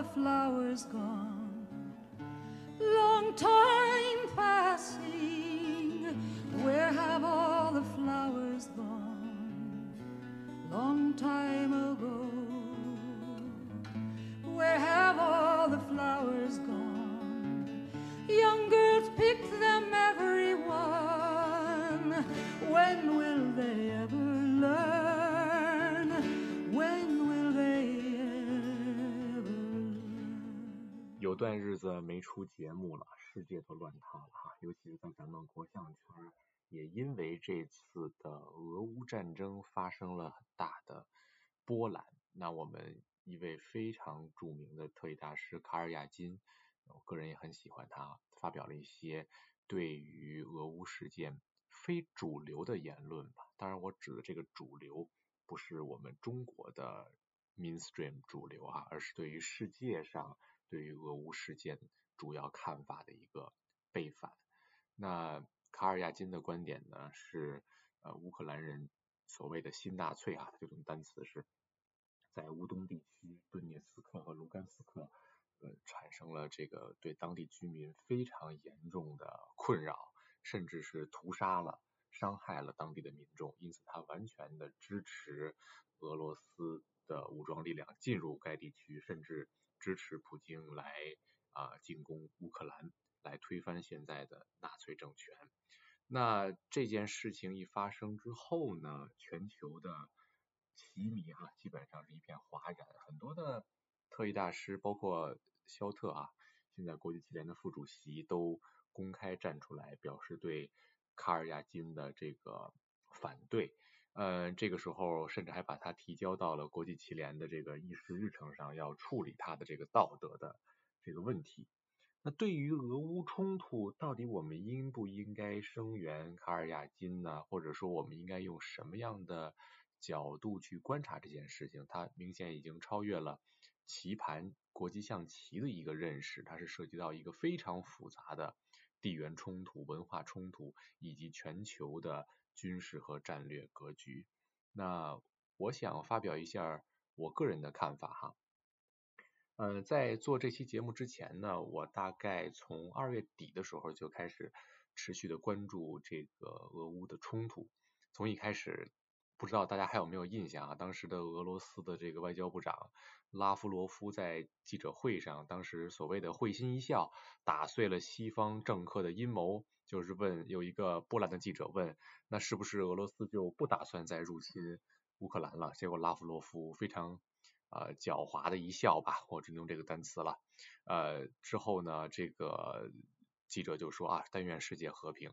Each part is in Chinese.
the flowers gone? Long time passing, where have all the flowers gone? Long time ago, 段日子没出节目了，世界都乱套了哈，尤其是在咱们国象圈，也因为这次的俄乌战争发生了很大的波澜。那我们一位非常著名的特异大师卡尔亚金，我个人也很喜欢他，发表了一些对于俄乌事件非主流的言论吧。当然，我指的这个主流不是我们中国的 mainstream 主流啊，而是对于世界上对于俄乌事件主要看法的一个背反。那卡尔亚金的观点呢是，呃，乌克兰人所谓的新纳粹啊，这种单词是在乌东地区顿涅茨克和卢甘斯克，呃，产生了这个对当地居民非常严重的困扰，甚至是屠杀了、伤害了当地的民众，因此他完全的支持俄罗斯的武装力量进入该地区，甚至支持普京来啊、进攻乌克兰，来推翻现在的纳粹政权。那这件事情一发生之后呢，全球的棋迷哈、啊、基本上是一片哗然，很多的特异大师，包括肖特啊，现在国际棋联的副主席都公开站出来表示对卡尔亚金的这个反对。嗯，这个时候甚至还把他提交到了国际棋联的这个议事日程上，要处理他的这个道德的这个问题。那对于俄乌冲突，到底我们应不应该声援卡尔亚金呢？或者说我们应该用什么样的角度去观察这件事情？它明显已经超越了棋盘国际象棋的一个认识，它是涉及到一个非常复杂的地缘冲突、文化冲突以及全球的。军事和战略格局。那我想发表一下我个人的看法哈。呃，在做这期节目之前呢，我大概从二月底的时候就开始持续的关注这个俄乌的冲突。从一开始，不知道大家还有没有印象啊？当时的俄罗斯的这个外交部长拉夫罗夫在记者会上，当时所谓的会心一笑，打碎了西方政客的阴谋。就是问有一个波兰的记者问，那是不是俄罗斯就不打算再入侵乌克兰了？结果拉夫罗夫非常呃狡猾的一笑吧，我只能用这个单词了。呃之后呢，这个记者就说啊，但愿世界和平。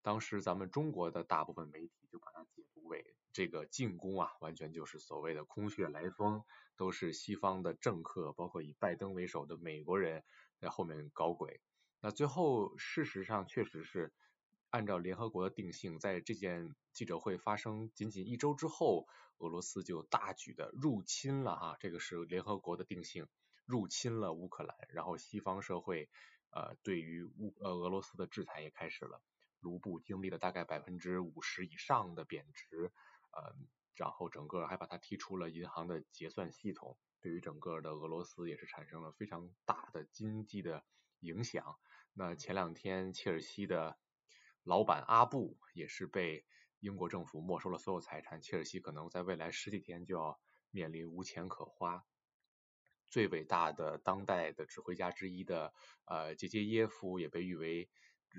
当时咱们中国的大部分媒体就把它解读为这个进攻啊，完全就是所谓的空穴来风，都是西方的政客，包括以拜登为首的美国人在后面搞鬼。那最后，事实上确实是按照联合国的定性，在这件记者会发生仅仅一周之后，俄罗斯就大举的入侵了哈，这个是联合国的定性，入侵了乌克兰，然后西方社会呃对于乌呃俄罗斯的制裁也开始了，卢布经历了大概百分之五十以上的贬值，呃，然后整个还把它踢出了银行的结算系统，对于整个的俄罗斯也是产生了非常大的经济的影响。那前两天，切尔西的老板阿布也是被英国政府没收了所有财产，切尔西可能在未来十几天就要面临无钱可花。最伟大的当代的指挥家之一的呃杰杰耶夫也被誉为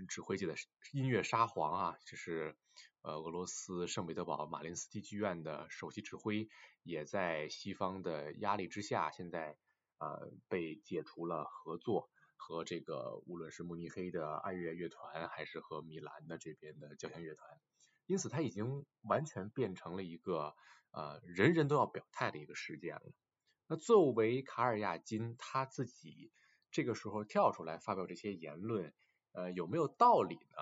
指挥界的音乐沙皇啊，就是呃俄罗斯圣彼得堡马林斯基剧院的首席指挥，也在西方的压力之下，现在呃被解除了合作。和这个无论是慕尼黑的爱乐乐团，还是和米兰的这边的交响乐团，因此它已经完全变成了一个呃人人都要表态的一个事件了。那作为卡尔亚金他自己这个时候跳出来发表这些言论，呃有没有道理呢？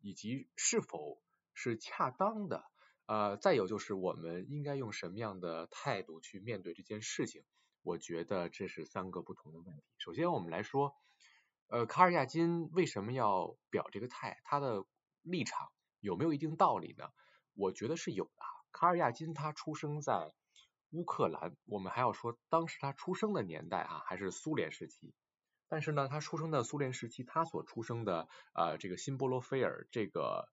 以及是否是恰当的？呃再有就是我们应该用什么样的态度去面对这件事情？我觉得这是三个不同的问题。首先我们来说。呃，卡尔亚金为什么要表这个态？他的立场有没有一定道理呢？我觉得是有的。卡尔亚金他出生在乌克兰，我们还要说当时他出生的年代啊，还是苏联时期。但是呢，他出生的苏联时期，他所出生的呃这个新波罗菲尔这个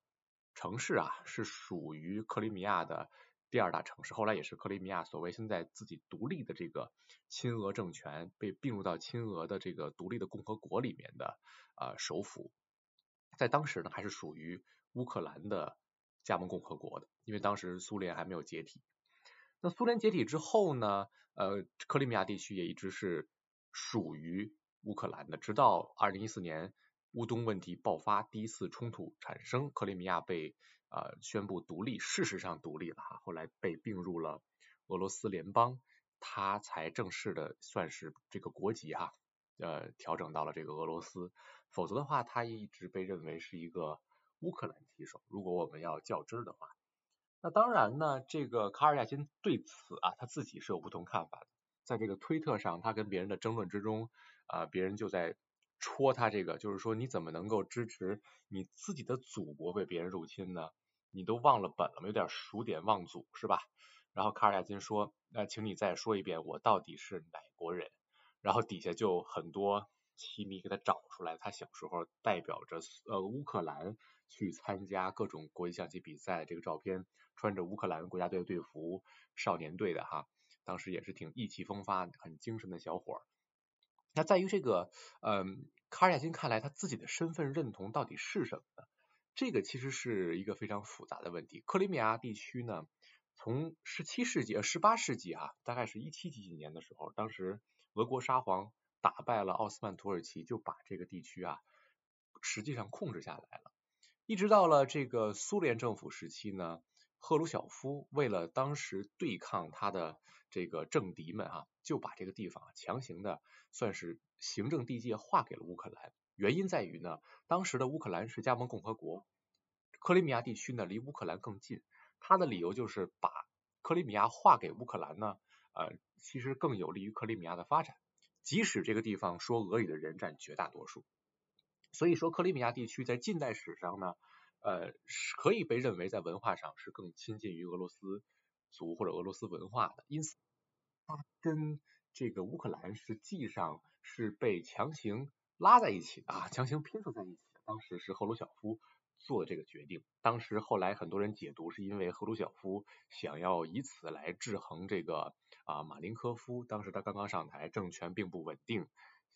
城市啊，是属于克里米亚的第二大城市，后来也是克里米亚所谓现在自己独立的这个亲俄政权被并入到亲俄的这个独立的共和国里面的呃首府，在当时呢还是属于乌克兰的加盟共和国的，因为当时苏联还没有解体。那苏联解体之后呢，呃克里米亚地区也一直是属于。乌克兰的，直到二零一四年乌东问题爆发，第一次冲突产生，克里米亚被呃宣布独立，事实上独立了哈，后来被并入了俄罗斯联邦，他才正式的算是这个国籍哈，呃调整到了这个俄罗斯，否则的话他一直被认为是一个乌克兰棋手。如果我们要较真的话，那当然呢，这个卡尔亚金对此啊他自己是有不同看法的，在这个推特上，他跟别人的争论之中。啊，别人就在戳他这个，就是说你怎么能够支持你自己的祖国被别人入侵呢？你都忘了本了吗？有点数典忘祖是吧？然后卡尔亚金说，那请你再说一遍，我到底是哪国人？然后底下就很多棋迷给他找出来，他小时候代表着呃乌克兰去参加各种国际象棋比赛，这个照片穿着乌克兰国家队队服，少年队的哈，当时也是挺意气风发、很精神的小伙儿。那在于这个，嗯，卡尔亚金看来，他自己的身份认同到底是什么呢？这个其实是一个非常复杂的问题。克里米亚地区呢，从十七世纪呃十八世纪啊，大概是一七几几年的时候，当时俄国沙皇打败了奥斯曼土耳其，就把这个地区啊，实际上控制下来了。一直到了这个苏联政府时期呢，赫鲁晓夫为了当时对抗他的这个政敌们啊，就把这个地方强行的算是行政地界划给了乌克兰。原因在于呢，当时的乌克兰是加盟共和国，克里米亚地区呢离乌克兰更近。他的理由就是把克里米亚划给乌克兰呢，呃，其实更有利于克里米亚的发展。即使这个地方说俄语的人占绝大多数，所以说克里米亚地区在近代史上呢，呃，是可以被认为在文化上是更亲近于俄罗斯族或者俄罗斯文化的，因此。它跟这个乌克兰实际上是被强行拉在一起啊，强行拼凑在一起。当时是赫鲁晓夫做的这个决定。当时后来很多人解读是因为赫鲁晓夫想要以此来制衡这个啊马林科夫。当时他刚刚上台，政权并不稳定，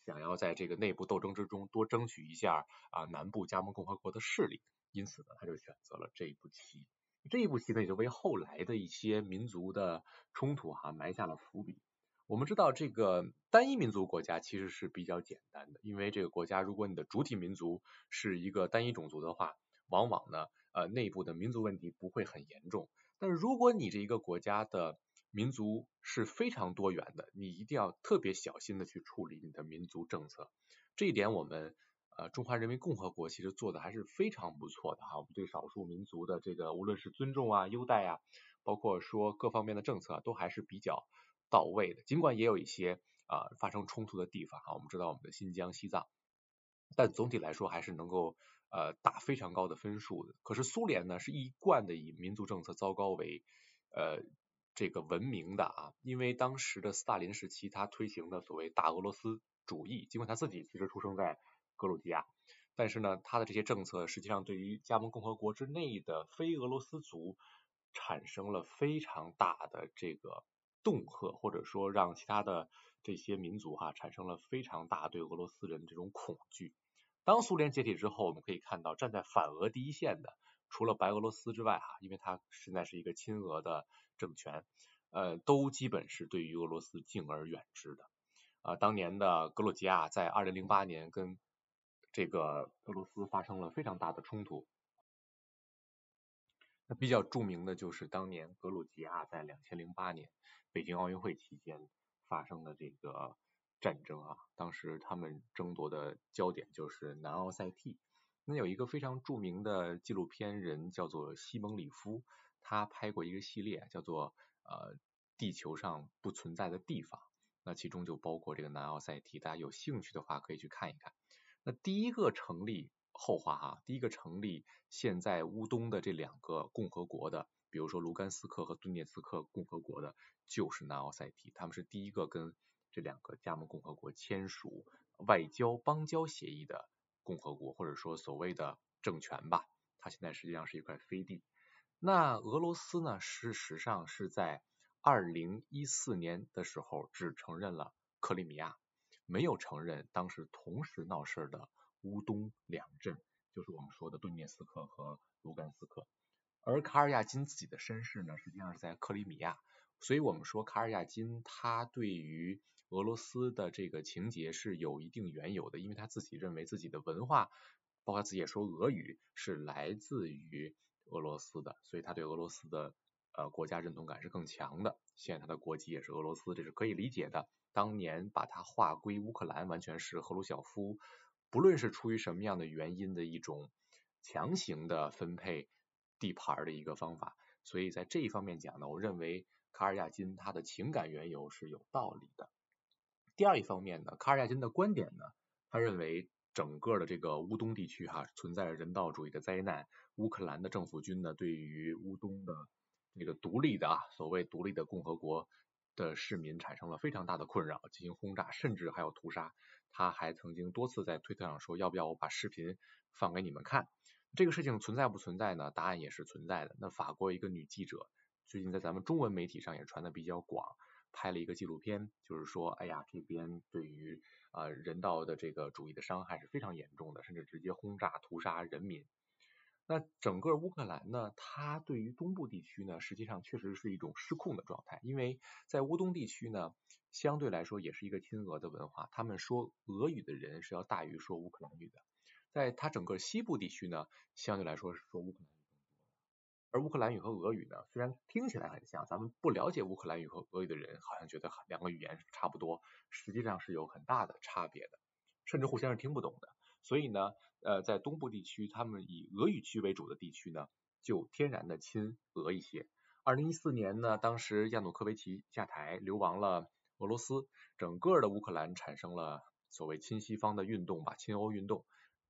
想要在这个内部斗争之中多争取一下啊南部加盟共和国的势力。因此呢，他就选择了这一步棋。这一步棋呢，也就为后来的一些民族的冲突哈、埋下了伏笔。我们知道，这个单一民族国家其实是比较简单的，因为这个国家如果你的主体民族是一个单一种族的话，往往呢，呃，内部的民族问题不会很严重。但是如果你这一个国家的民族是非常多元的，你一定要特别小心的去处理你的民族政策。这一点我们。呃，中华人民共和国其实做的还是非常不错的哈，我们对少数民族的这个无论是尊重啊、优待啊，包括说各方面的政策都还是比较到位的。尽管也有一些啊、发生冲突的地方啊，我们知道我们的新疆、西藏，但总体来说还是能够呃打非常高的分数的。可是苏联呢是一贯的以民族政策糟糕为呃这个闻名的啊，因为当时的斯大林时期他推行的所谓大俄罗斯主义，尽管他自己其实出生在。格鲁吉亚，但是呢，他的这些政策实际上对于加盟共和国之内的非俄罗斯族产生了非常大的这个恫吓，或者说让其他的这些民族哈产生了非常大对俄罗斯人的这种恐惧。当苏联解体之后，我们可以看到站在反俄第一线的，除了白俄罗斯之外哈，因为它现在是一个亲俄的政权，呃，都基本是对于俄罗斯敬而远之的。啊、呃，当年的格鲁吉亚在二零零八年跟这个俄罗斯发生了非常大的冲突，那比较著名的就是当年格鲁吉亚在两千零八年北京奥运会期间发生的这个战争啊，当时他们争夺的焦点就是南奥塞梯。那有一个非常著名的纪录片人叫做西蒙里夫，他拍过一个系列叫做呃地球上不存在的地方，那其中就包括这个南奥塞梯，大家有兴趣的话可以去看一看。那第一个成立后话哈，第一个成立现在乌东的这两个共和国的，比如说卢甘斯克和顿涅茨克共和国的，就是南奥塞梯，他们是第一个跟这两个加盟共和国签署外交邦交协议的共和国，或者说所谓的政权吧。它现在实际上是一块飞地。那俄罗斯呢，事实上是在二零一四年的时候只承认了克里米亚，没有承认当时同时闹事的乌东两镇，就是我们说的顿涅茨克和卢甘斯克。而卡尔亚金自己的身世呢，实际上是在克里米亚，所以我们说卡尔亚金他对于俄罗斯的这个情节是有一定缘由的，因为他自己认为自己的文化，包括自己也说俄语是来自于俄罗斯的，所以他对俄罗斯的。呃，国家认同感是更强的。现在他的国籍也是俄罗斯，这是可以理解的。当年把他划归乌克兰，完全是赫鲁晓夫，不论是出于什么样的原因的一种强行的分配地盘的一个方法。所以在这一方面讲呢，我认为卡尔亚金他的情感缘由是有道理的。第二一方面呢，卡尔亚金的观点呢，他认为整个的这个乌东地区哈存在着人道主义的灾难，乌克兰的政府军呢对于乌东的这个独立的啊，所谓独立的共和国的市民产生了非常大的困扰，进行轰炸，甚至还有屠杀。他还曾经多次在推特上说，要不要我把视频放给你们看？这个事情存在不存在呢？答案也是存在的。那法国一个女记者最近在咱们中文媒体上也传的比较广，拍了一个纪录片，就是说，哎呀，这边对于啊、呃、人道的这个主义的伤害是非常严重的，甚至直接轰炸屠杀人民。那整个乌克兰呢，它对于东部地区呢，实际上确实是一种失控的状态，因为在乌东地区呢，相对来说也是一个亲俄的文化，他们说俄语的人是要大于说乌克兰语的。在它整个西部地区呢，相对来说是说乌克兰语更多的。而乌克兰语和俄语呢，虽然听起来很像，咱们不了解乌克兰语和俄语的人，好像觉得两个语言是差不多，实际上是有很大的差别的，甚至互相是听不懂的。所以呢，呃，在东部地区，他们以俄语区为主的地区呢，就天然的亲俄一些。二零一四年呢，当时亚努科维奇下台，流亡了俄罗斯，整个的乌克兰产生了所谓亲西方的运动吧，亲欧运动。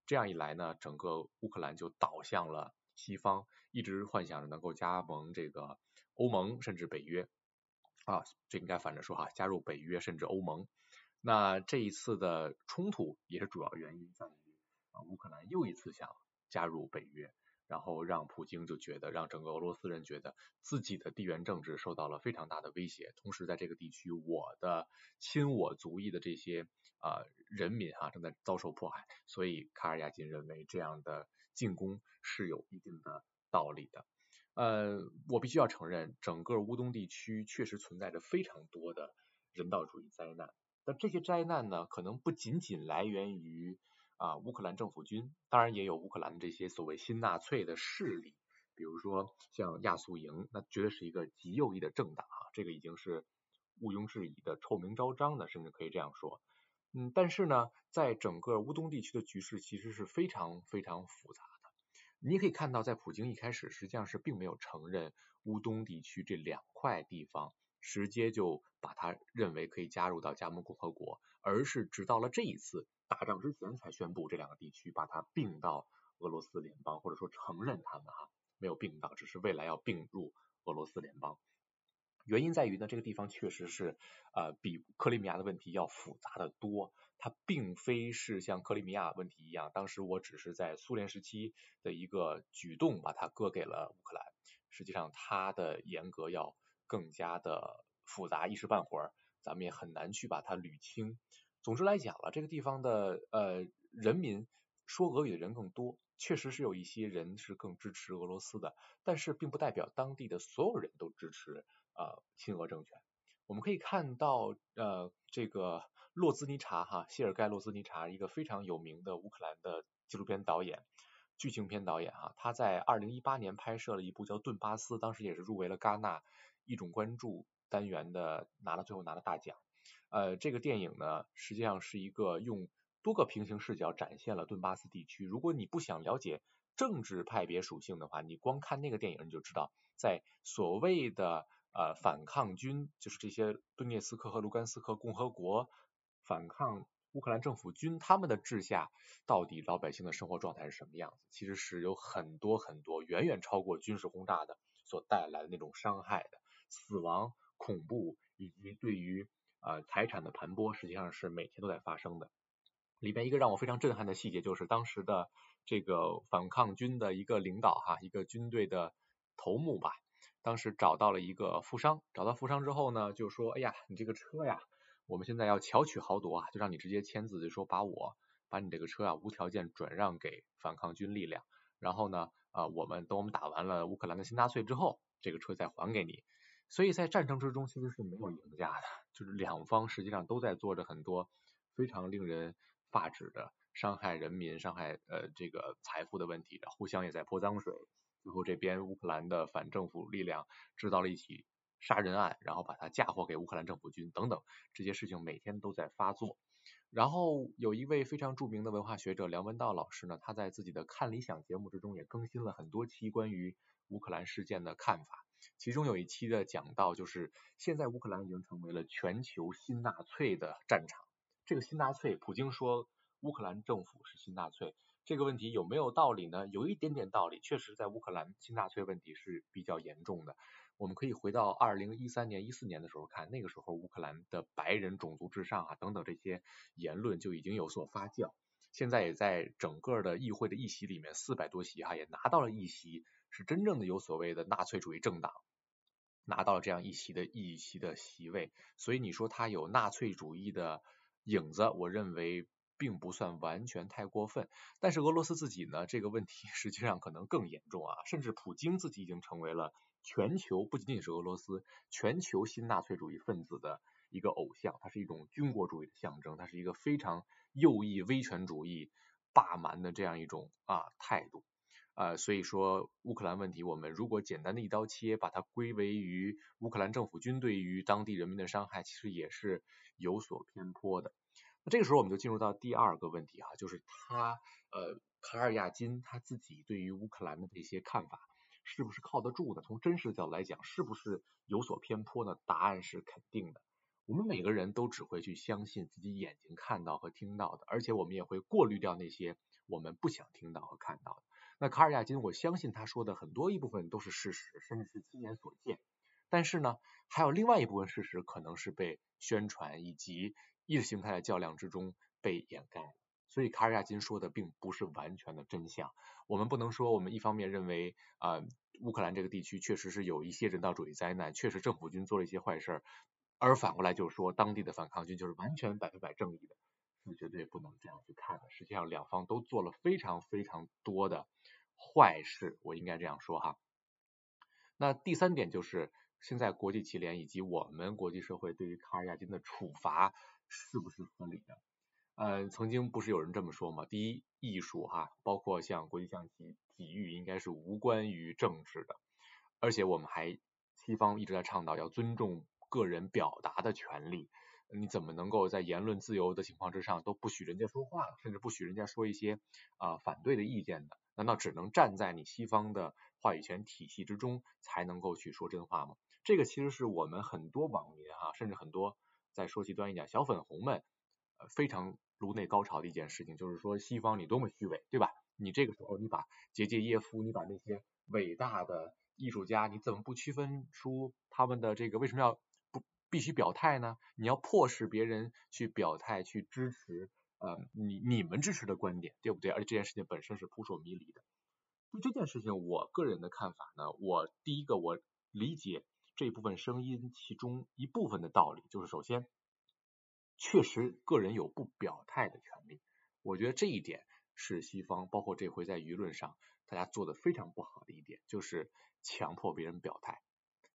这样一来呢，整个乌克兰就倒向了西方，一直幻想着能够加盟这个欧盟甚至北约啊，这应该反着说哈，加入北约甚至欧盟。那这一次的冲突也是主要原因在于。乌克兰又一次想加入北约，然后让普京就觉得，让整个俄罗斯人觉得自己的地缘政治受到了非常大的威胁。同时，在这个地区，我的亲我族裔的这些啊、人民、啊、正在遭受迫害。所以，卡尔亚金认为这样的进攻是有一定的道理的。呃，我必须要承认，整个乌东地区确实存在着非常多的人道主义灾难。但这些灾难呢，可能不仅仅来源于啊，乌克兰政府军当然也有乌克兰的这些所谓新纳粹的势力，比如说像亚速营，那绝对是一个极右翼的政党啊，这个已经是毋庸置疑的、臭名昭彰的，甚至可以这样说。嗯，但是呢，在整个乌东地区的局势其实是非常非常复杂的。你可以看到，在普京一开始实际上是并没有承认乌东地区这两块地方，直接就把它认为可以加入到加盟共和国，而是直到了这一次。打仗之前才宣布这两个地区把它并到俄罗斯联邦，或者说承认他们哈，没有并到，只是未来要并入俄罗斯联邦。原因在于呢，这个地方确实是呃比克里米亚的问题要复杂的多，它并非是像克里米亚问题一样，当时我只是在苏联时期的一个举动把它割给了乌克兰，实际上它的严格要更加的复杂，一时半会儿咱们也很难去把它捋清。总之来讲了，这个地方的呃人民说俄语的人更多，确实是有一些人是更支持俄罗斯的，但是并不代表当地的所有人都支持呃亲俄政权。我们可以看到呃这个洛兹尼察哈谢尔盖洛兹尼察一个非常有名的乌克兰的纪录片导演、剧情片导演哈，他在二零一八年拍摄了一部叫《顿巴斯》，当时也是入围了戛纳一种关注单元的，拿了最后拿了大奖。呃，这个电影呢，实际上是一个用多个平行视角展现了顿巴斯地区。如果你不想了解政治派别属性的话，你光看那个电影你就知道，在所谓的呃反抗军，就是这些顿涅茨克和卢甘斯克共和国反抗乌克兰政府军，他们的治下，到底老百姓的生活状态是什么样子？其实是有很多很多远远超过军事轰炸的所带来的那种伤害的死亡、恐怖以及对于呃财产的盘剥，实际上是每天都在发生的。里边一个让我非常震撼的细节就是当时的这个反抗军的一个领导哈，一个军队的头目吧，当时找到了一个富商，找到富商之后呢，就说：“哎呀，你这个车呀，我们现在要巧取豪夺啊，就让你直接签字，就说把我把你这个车啊无条件转让给反抗军力量，然后呢，啊、呃，我们等我们打完了乌克兰的新纳粹之后，这个车再还给你。所以在战争之中其实是没有赢家的，就是两方实际上都在做着很多非常令人发指的伤害人民、伤害呃这个财富的问题的，互相也在泼脏水。最后这边乌克兰的反政府力量制造了一起杀人案，然后把它嫁祸给乌克兰政府军等等，这些事情每天都在发作。然后有一位非常著名的文化学者梁文道老师呢，他在自己的看理想节目之中也更新了很多期关于乌克兰事件的看法，其中有一期的讲到就是现在乌克兰已经成为了全球新纳粹的战场。这个新纳粹，普京说乌克兰政府是新纳粹，这个问题有没有道理呢？有一点点道理，确实在乌克兰新纳粹问题是比较严重的。我们可以回到二零一三年、一四年的时候看，那个时候乌克兰的白人种族至上啊等等这些言论就已经有所发酵，现在也在整个的议会的议席里面四百多席哈也拿到了议席，是真正的有所谓的纳粹主义政党。拿到了这样一席的一席的席位，所以你说他有纳粹主义的。影子，我认为并不算完全太过分，但是俄罗斯自己呢，这个问题 实际上可能更严重啊，甚至普京自己已经成为了全球，不仅仅是俄罗斯，全球新纳粹主义分子的一个偶像，它是一种军国主义的象征，它是一个非常右翼威权主义霸蛮的这样一种啊态度。呃，所以说乌克兰问题，我们如果简单的一刀切，把它归为于乌克兰政府军对于当地人民的伤害，其实也是有所偏颇的。那这个时候我们就进入到第二个问题哈，就是他呃卡尔亚金他自己对于乌克兰的这些看法是不是靠得住的？从真实的角度来讲，是不是有所偏颇呢？答案是肯定的。我们每个人都只会去相信自己眼睛看到和听到的，而且我们也会过滤掉那些我们不想听到和看到的。那卡尔亚金，我相信他说的很多一部分都是事实，甚至是亲眼所见。但是呢，还有另外一部分事实可能是被宣传以及意识形态的较量之中被掩盖。所以卡尔亚金说的并不是完全的真相。我们不能说我们一方面认为、呃，乌克兰这个地区确实是有一些人道主义灾难，确实政府军做了一些坏事，而反过来就是说当地的反抗军就是完全百分百正义的。是绝对不能这样去看的。实际上，两方都做了非常非常多的坏事，我应该这样说哈。那第三点就是，现在国际棋联以及我们国际社会对于卡尔亚金的处罚是不是合理的？呃，曾经不是有人这么说吗？第一，艺术哈，包括像国际象棋、体育，应该是无关于政治的。而且我们还西方一直在倡导要尊重个人表达的权利。你怎么能够在言论自由的情况之上都不许人家说话，甚至不许人家说一些啊、反对的意见的？难道只能站在你西方的话语权体系之中才能够去说真话吗？这个其实是我们很多网民哈，甚至很多再说极端一点小粉红们呃非常颅内高潮的一件事情，就是说西方你多么虚伪，对吧？你这个时候你把杰杰耶夫，你把那些伟大的艺术家，你怎么不区分出他们的这个为什么要？必须表态呢？你要迫使别人去表态，去支持呃你你们支持的观点，对不对？而且这件事情本身是扑朔迷离的。对这件事情，我个人的看法呢，我第一个我理解这部分声音其中一部分的道理，就是首先，确实个人有不表态的权利。我觉得这一点是西方包括这回在舆论上大家做的非常不好的一点，就是强迫别人表态。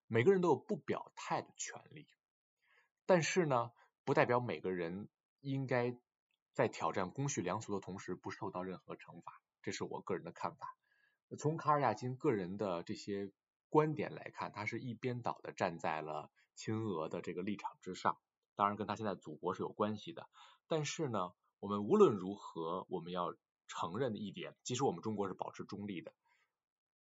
每个人都有不表态的权利。但是呢，不代表每个人应该在挑战公序良俗的同时不受到任何惩罚，这是我个人的看法。从卡尔亚金个人的这些观点来看，他是一边倒的站在了亲俄的这个立场之上，当然跟他现在祖国是有关系的。但是呢，我们无论如何，我们要承认的一点，即使我们中国是保持中立的，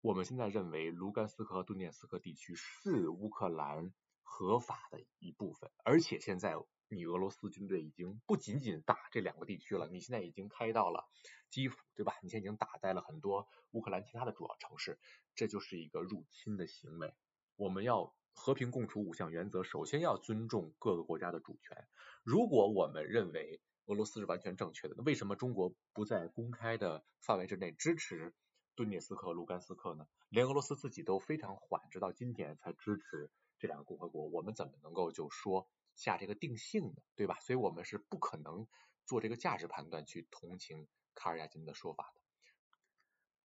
我们现在认为卢甘斯克和顿涅茨克地区是乌克兰合法的一部分，而且现在你俄罗斯军队已经不仅仅打这两个地区了，你现在已经开到了基辅，对吧？你现在已经打在了很多乌克兰其他的主要城市，这就是一个入侵的行为。我们要和平共处五项原则，首先要尊重各个国家的主权。如果我们认为俄罗斯是完全正确的，那为什么中国不在公开的范围之内支持顿涅茨克卢甘斯克呢？连俄罗斯自己都非常缓，直到今天才支持这两个共和国，我们怎么能够就说？下这个定性的，对吧？所以我们是不可能做这个价值判断去同情卡尔亚金的说法的。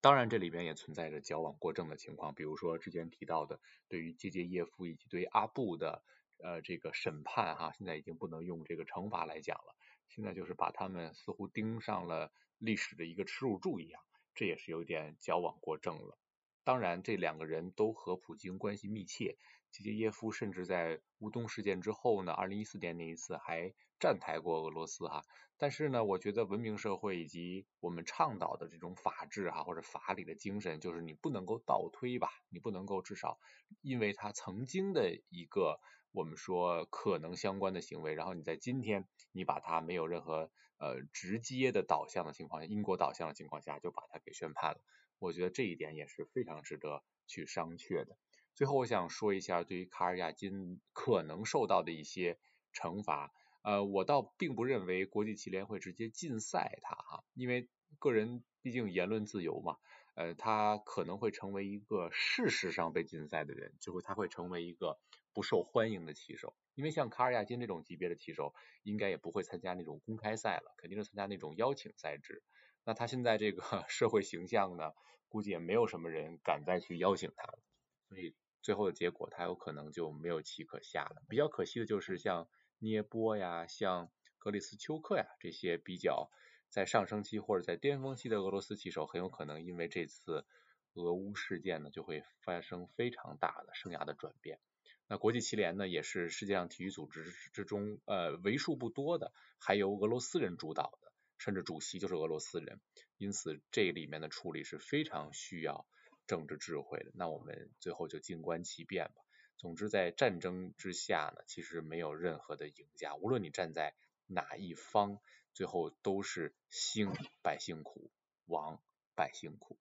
当然，这里边也存在着矫枉过正的情况，比如说之前提到的，对于杰杰耶夫以及对阿布的呃这个审判哈，现在已经不能用这个惩罚来讲了，现在就是把他们似乎盯上了历史的一个耻辱柱一样，这也是有点矫枉过正了。当然，这两个人都和普京关系密切。杰杰耶夫甚至在乌东事件之后呢，二零一四年那一次还站台过俄罗斯哈。但是呢，我觉得文明社会以及我们倡导的这种法治哈或者法理的精神，就是你不能够倒推吧，你不能够至少因为他曾经的一个我们说可能相关的行为，然后你在今天你把他没有任何呃直接的导向的情况下，因果导向的情况下就把他给宣判了。我觉得这一点也是非常值得去商榷的。最后，我想说一下对于卡尔亚金可能受到的一些惩罚。呃，我倒并不认为国际棋联会直接禁赛他哈，因为个人毕竟言论自由嘛。呃，他可能会成为一个事实上被禁赛的人，就会他会成为一个不受欢迎的棋手。因为像卡尔亚金这种级别的棋手，应该也不会参加那种公开赛了，肯定是参加那种邀请赛制。那他现在这个 社会形象呢，估计也没有什么人敢再去邀请他了，所以。最后的结果，他有可能就没有棋可下了。比较可惜的就是像涅波呀、像格里斯丘克呀这些比较在上升期或者在巅峰期的俄罗斯棋手，很有可能因为这次俄乌事件呢，就会发生非常大的生涯的转变。那国际棋联呢，也是世界上体育组织之中呃为数不多的还由俄罗斯人主导的，甚至主席就是俄罗斯人，因此这里面的处理是非常需要。政治智慧的，那我们最后就静观其变吧。总之，在战争之下呢，其实没有任何的赢家，无论你站在哪一方，最后都是兴百姓苦，亡百姓苦。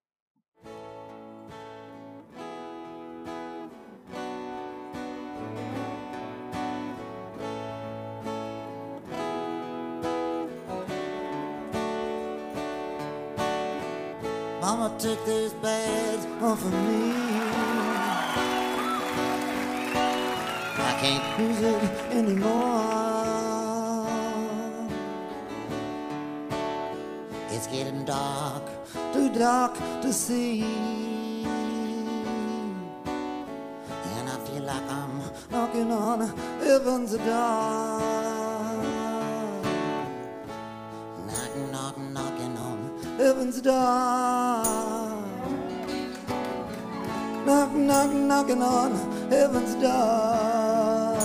Mama took these badge off of me. I can't use it anymore. It's getting dark, too dark to see. And I feel like I'm knocking on heaven's door. Knock, knock, knocking on heaven's door. Knock, knock, knocking on heaven's door.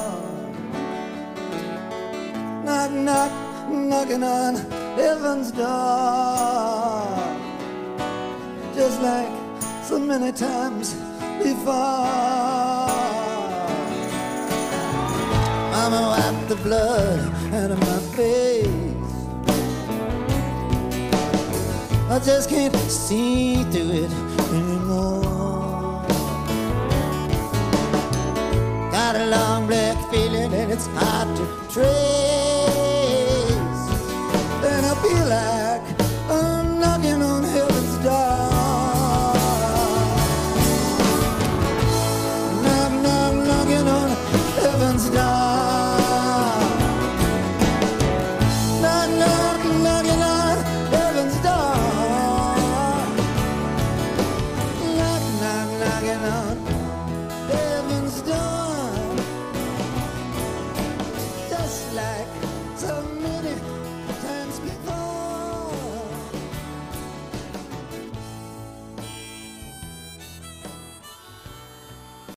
Knock, knock, knocking on heaven's door. Just like so many times before. Mama wiped the blood out of my face. I just can't see through it anymore.